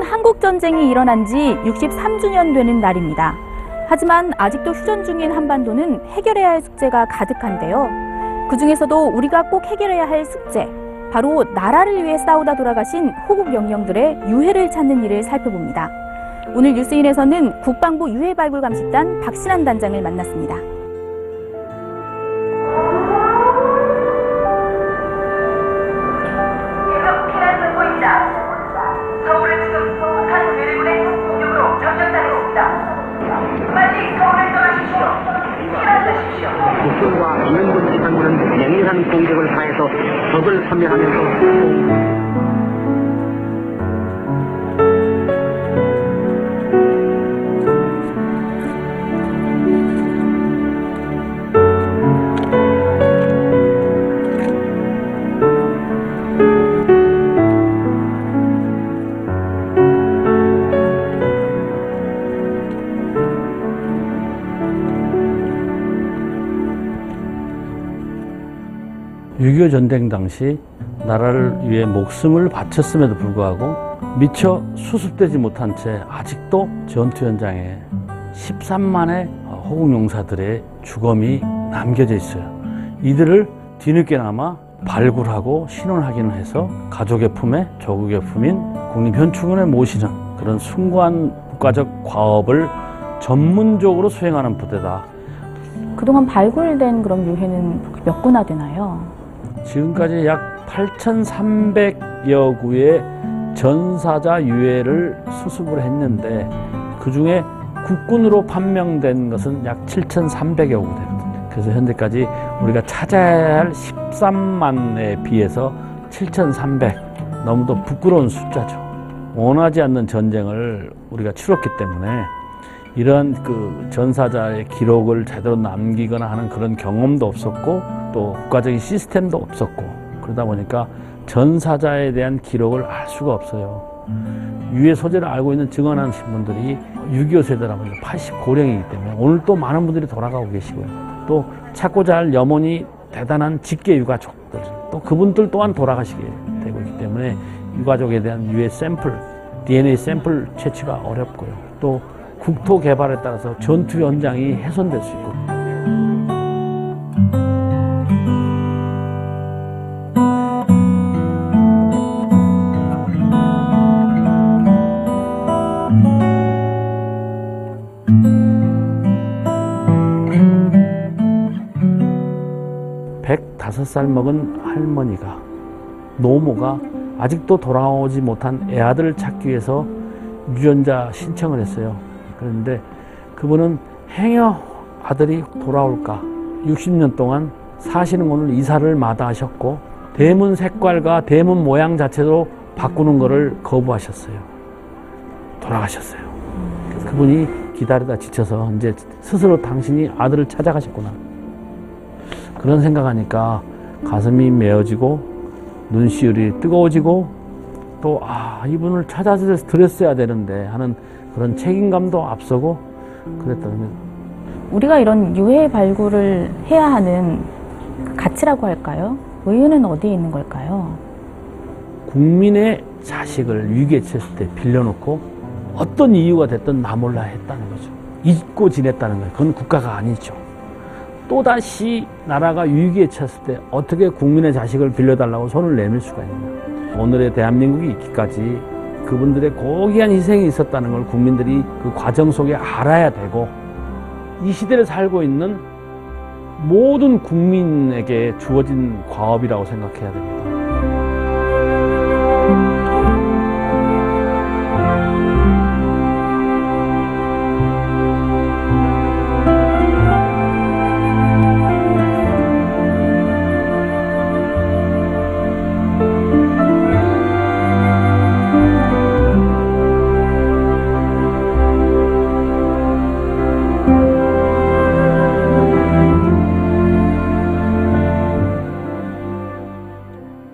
한국전쟁이 일어난 지 63주년 되는 날입니다. 하지만 아직도 휴전 중인 한반도는 해결해야 할 숙제가 가득한데요. 그 중에서도 우리가 꼭 해결해야 할 숙제, 바로 나라를 위해 싸우다 돌아가신 호국 영령들의 유해를 찾는 일을 살펴봅니다. 오늘 뉴스인에서는 국방부 유해 발굴 감식단 박신환 단장을 만났습니다. 국군과 인민군 지상군은 맹렬한 공격을 가해서 적을 섬멸하면서 (6.25) 전쟁 당시 나라를 위해 목숨을 바쳤음에도 불구하고 미처 수습되지 못한 채 아직도 전투 현장에 13만의 호국 용사들의 주검이 남겨져 있어요. 이들을 뒤늦게나마 발굴하고 신원하기는 해서 가족의 품에 조국의 품인 국립현충원에 모시는 그런 숭고한 국가적 과업을 전문적으로 수행하는 부대다. 그동안 발굴된 그런 유해는 몇 구나 되나요? 지금까지 약 8,300여 구의 전사자 유해를 수습을 했는데 그 중에 국군으로 판명된 것은 약 7,300여 구 되거든요. 그래서 현재까지 우리가 찾아야 할 13만에 비해서 7,300 너무도 부끄러운 숫자죠. 원하지 않는 전쟁을 우리가 치렀기 때문에 이러한 그 전사자의 기록을 제대로 남기거나 하는 그런 경험도 없었고 또 국가적인 시스템도 없었고 그러다 보니까 전사자에 대한 기록을 알 수가 없어요. 유해 소재를 알고 있는 증언하신 분들이 6.25 세대라면 80고령이기 때문에 오늘 또 많은 분들이 돌아가고 계시고요. 또 찾고자 할 염원이 대단한 직계 유가족들 또 그분들 또한 돌아가시게 되고 있기 때문에 유가족에 대한 유해 샘플, DNA 샘플 채취가 어렵고요. 또 국토 개발에 따라서 전투 현장이 훼손될 수 있고 백다섯 살 먹은 할머니가 노모가 아직도 돌아오지 못한 애아들을 찾기 위해서 유전자 신청을 했어요. 그런데 그분은 행여 아들이 돌아올까 60년 동안 사시는 곳을 이사를 마다하셨고 대문 색깔과 대문 모양 자체도 바꾸는 것을 거부하셨어요. 돌아가셨어요. 그분이 기다리다 지쳐서 이제 스스로 당신이 아들을 찾아가셨구나. 그런 생각하니까 가슴이 메어지고 눈시울이 뜨거워지고 또 아 이분을 찾아드렸어야 되는데 하는 그런 책임감도 앞서고 그랬다는 거예요. 우리가 이런 유해 발굴을 해야 하는 가치라고 할까요? 의의는 어디에 있는 걸까요? 국민의 자식을 위기에 처했을 때 빌려놓고 어떤 이유가 됐든 나 몰라 했다는 거죠. 잊고 지냈다는 거예요. 그건 국가가 아니죠. 또다시 나라가 위기에 처했을 때 어떻게 국민의 자식을 빌려달라고 손을 내밀 수가 있나. 오늘의 대한민국이 있기까지 그분들의 고귀한 희생이 있었다는 걸 국민들이 그 과정 속에 알아야 되고 이 시대를 살고 있는 모든 국민에게 주어진 과업이라고 생각해야 됩니다.